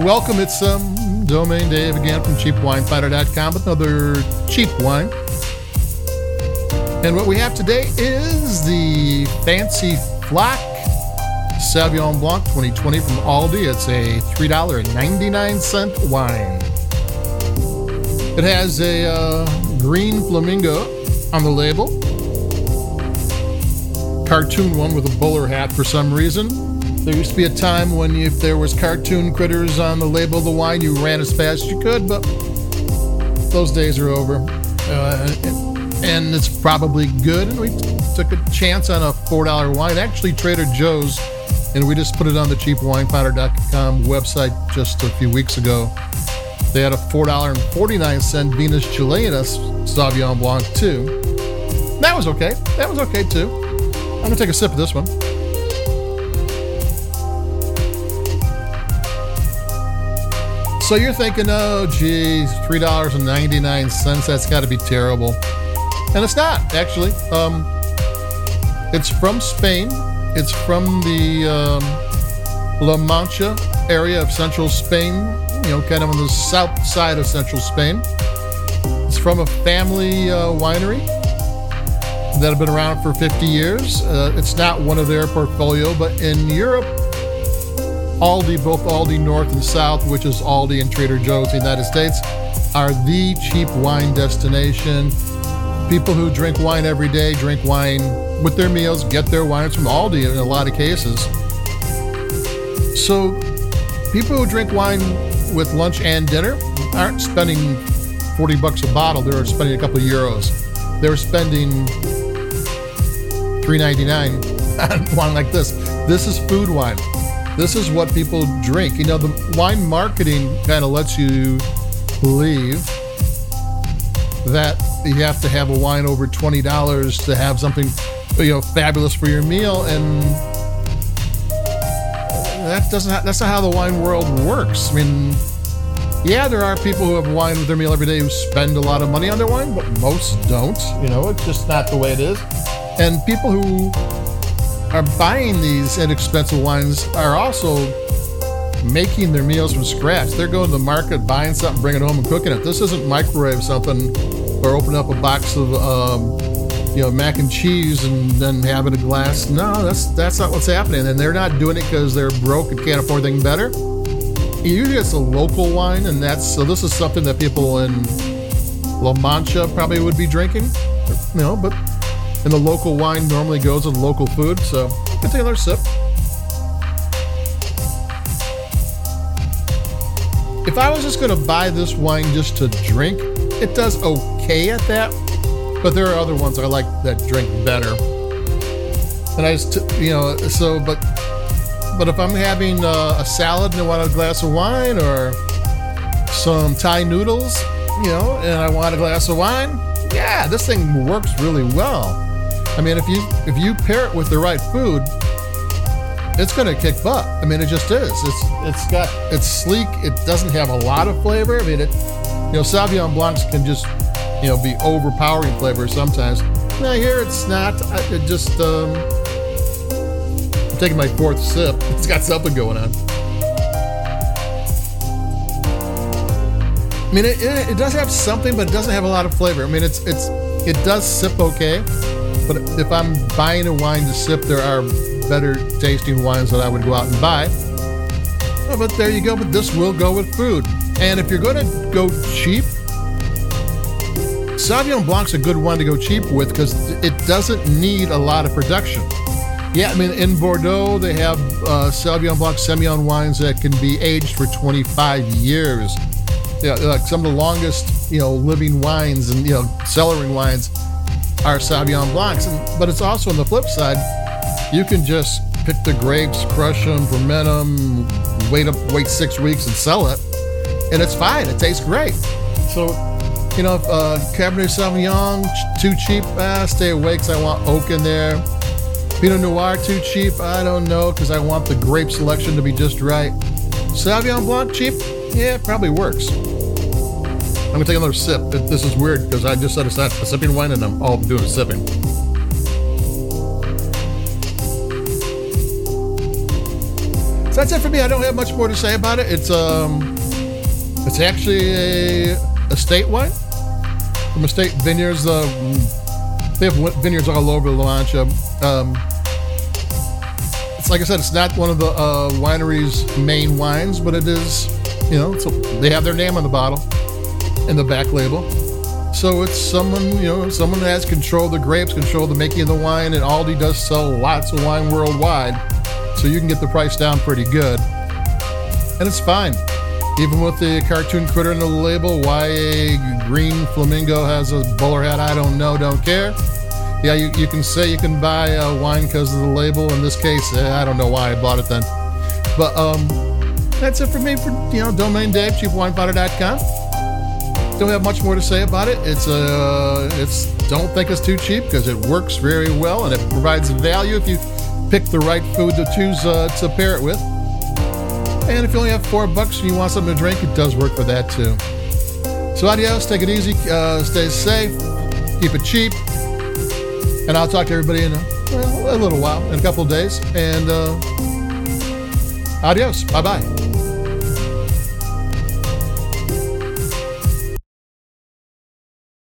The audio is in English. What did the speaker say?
Welcome. It's um, Domain Dave again from CheapWineFinder.com with another cheap wine. And what we have today is the Fancy Flock Sauvignon Blanc 2020 from Aldi. It's a $3.99 wine. It has a uh, green flamingo on the label. Cartoon one with a bowler hat for some reason. There used to be a time when if there was cartoon critters on the label of the wine, you ran as fast as you could, but those days are over. Uh, and it's probably good. And we took a chance on a $4 wine. Actually, Trader Joe's, and we just put it on the cheapwinefinder.com website just a few weeks ago. They had a $4.49 Venus Chilena Sauvignon Blanc, too. That was okay. That was okay, too. I'm to take a sip of this one. So you're thinking, oh, geez, $3.99, that's got to be terrible. And it's not, actually. Um, it's from Spain. It's from the um, La Mancha area of central Spain, you know, kind of on the south side of central Spain. It's from a family uh, winery that have been around for 50 years. Uh, it's not one of their portfolio, but in Europe, Aldi, both Aldi North and South, which is Aldi and Trader Joe's in the United States, are the cheap wine destination. People who drink wine every day drink wine with their meals, get their wines from Aldi in a lot of cases. So, people who drink wine with lunch and dinner aren't spending 40 bucks a bottle, they're spending a couple of euros. They're spending 3.99 on wine like this. This is food wine. This is what people drink. You know, the wine marketing kind of lets you believe that you have to have a wine over twenty dollars to have something, you know, fabulous for your meal, and that doesn't. That's not how the wine world works. I mean, yeah, there are people who have wine with their meal every day who spend a lot of money on their wine, but most don't. You know, it's just not the way it is. And people who are buying these inexpensive wines are also making their meals from scratch. They're going to the market, buying something, bringing it home, and cooking it. This isn't microwave something or open up a box of um, you know mac and cheese and then having a glass. No, that's that's not what's happening. And they're not doing it because they're broke and can't afford anything better. Usually it's a local wine, and that's so. This is something that people in La Mancha probably would be drinking, you know. But and the local wine normally goes with local food, so I can take another sip. If I was just going to buy this wine just to drink, it does okay at that, but there are other ones I like that drink better. And I just, you know, so, but, but if I'm having uh, a salad and I want a glass of wine or some Thai noodles, you know, and I want a glass of wine, yeah, this thing works really well. I mean, if you if you pair it with the right food, it's going to kick butt. I mean, it just is. It's it's got it's sleek. It doesn't have a lot of flavor. I mean, it you know Sauvignon Blancs can just you know be overpowering flavor sometimes. Now here it's not. It just um, I'm taking my fourth sip. It's got something going on. I mean, it, it, it does have something, but it doesn't have a lot of flavor. I mean, it's it's it does sip okay, if I'm buying a wine to sip, there are better tasting wines that I would go out and buy. Oh, but there you go. But this will go with food. And if you're going to go cheap, Sauvignon Blanc's a good one to go cheap with because it doesn't need a lot of production. Yeah, I mean, in Bordeaux, they have uh, Sauvignon Blanc Semillon wines that can be aged for 25 years. Yeah, like some of the longest, you know, living wines and, you know, cellaring wines are Sauvignon Blancs. But it's also on the flip side, you can just pick the grapes, crush them, ferment them, wait up, wait six weeks and sell it, and it's fine. It tastes great. So, you know, uh, Cabernet Sauvignon too cheap, ah, stay away because I want oak in there. Pinot Noir too cheap, I don't know because I want the grape selection to be just right. Sauvignon Blanc cheap, yeah, it probably works. I'm gonna take another sip. This is weird because I just said it's not a sipping wine and I'm all doing a sipping. So that's it for me. I don't have much more to say about it. It's um, it's actually a estate wine from estate vineyards. Uh, they have vineyards all over La Mancha. Um, it's like I said, it's not one of the uh, winery's main wines, but it is, you know, they have their name on the bottle and the back label. So it's someone, you know, someone that has control of the grapes, control of the making of the wine, and Aldi does sell lots of wine worldwide. So you can get the price down pretty good. And it's fine. Even with the cartoon critter in the label, why a green flamingo has a bowler hat, I don't know, don't care. Yeah, you, you can say you can buy a wine because of the label. In this case, eh, I don't know why I bought it then. But um, that's it for me for, you know, Domain Dave, cheapwinefinder.com. Don't have much more to say about it. It's uh, it's don't think it's too cheap because it works very well and it provides value if you pick the right food to choose uh, to pair it with. And if you only have four bucks and you want something to drink, it does work for that too. So adios, take it easy, uh, stay safe, keep it cheap, and I'll talk to everybody in a, a little while, in a couple of days. And uh, adios, bye bye.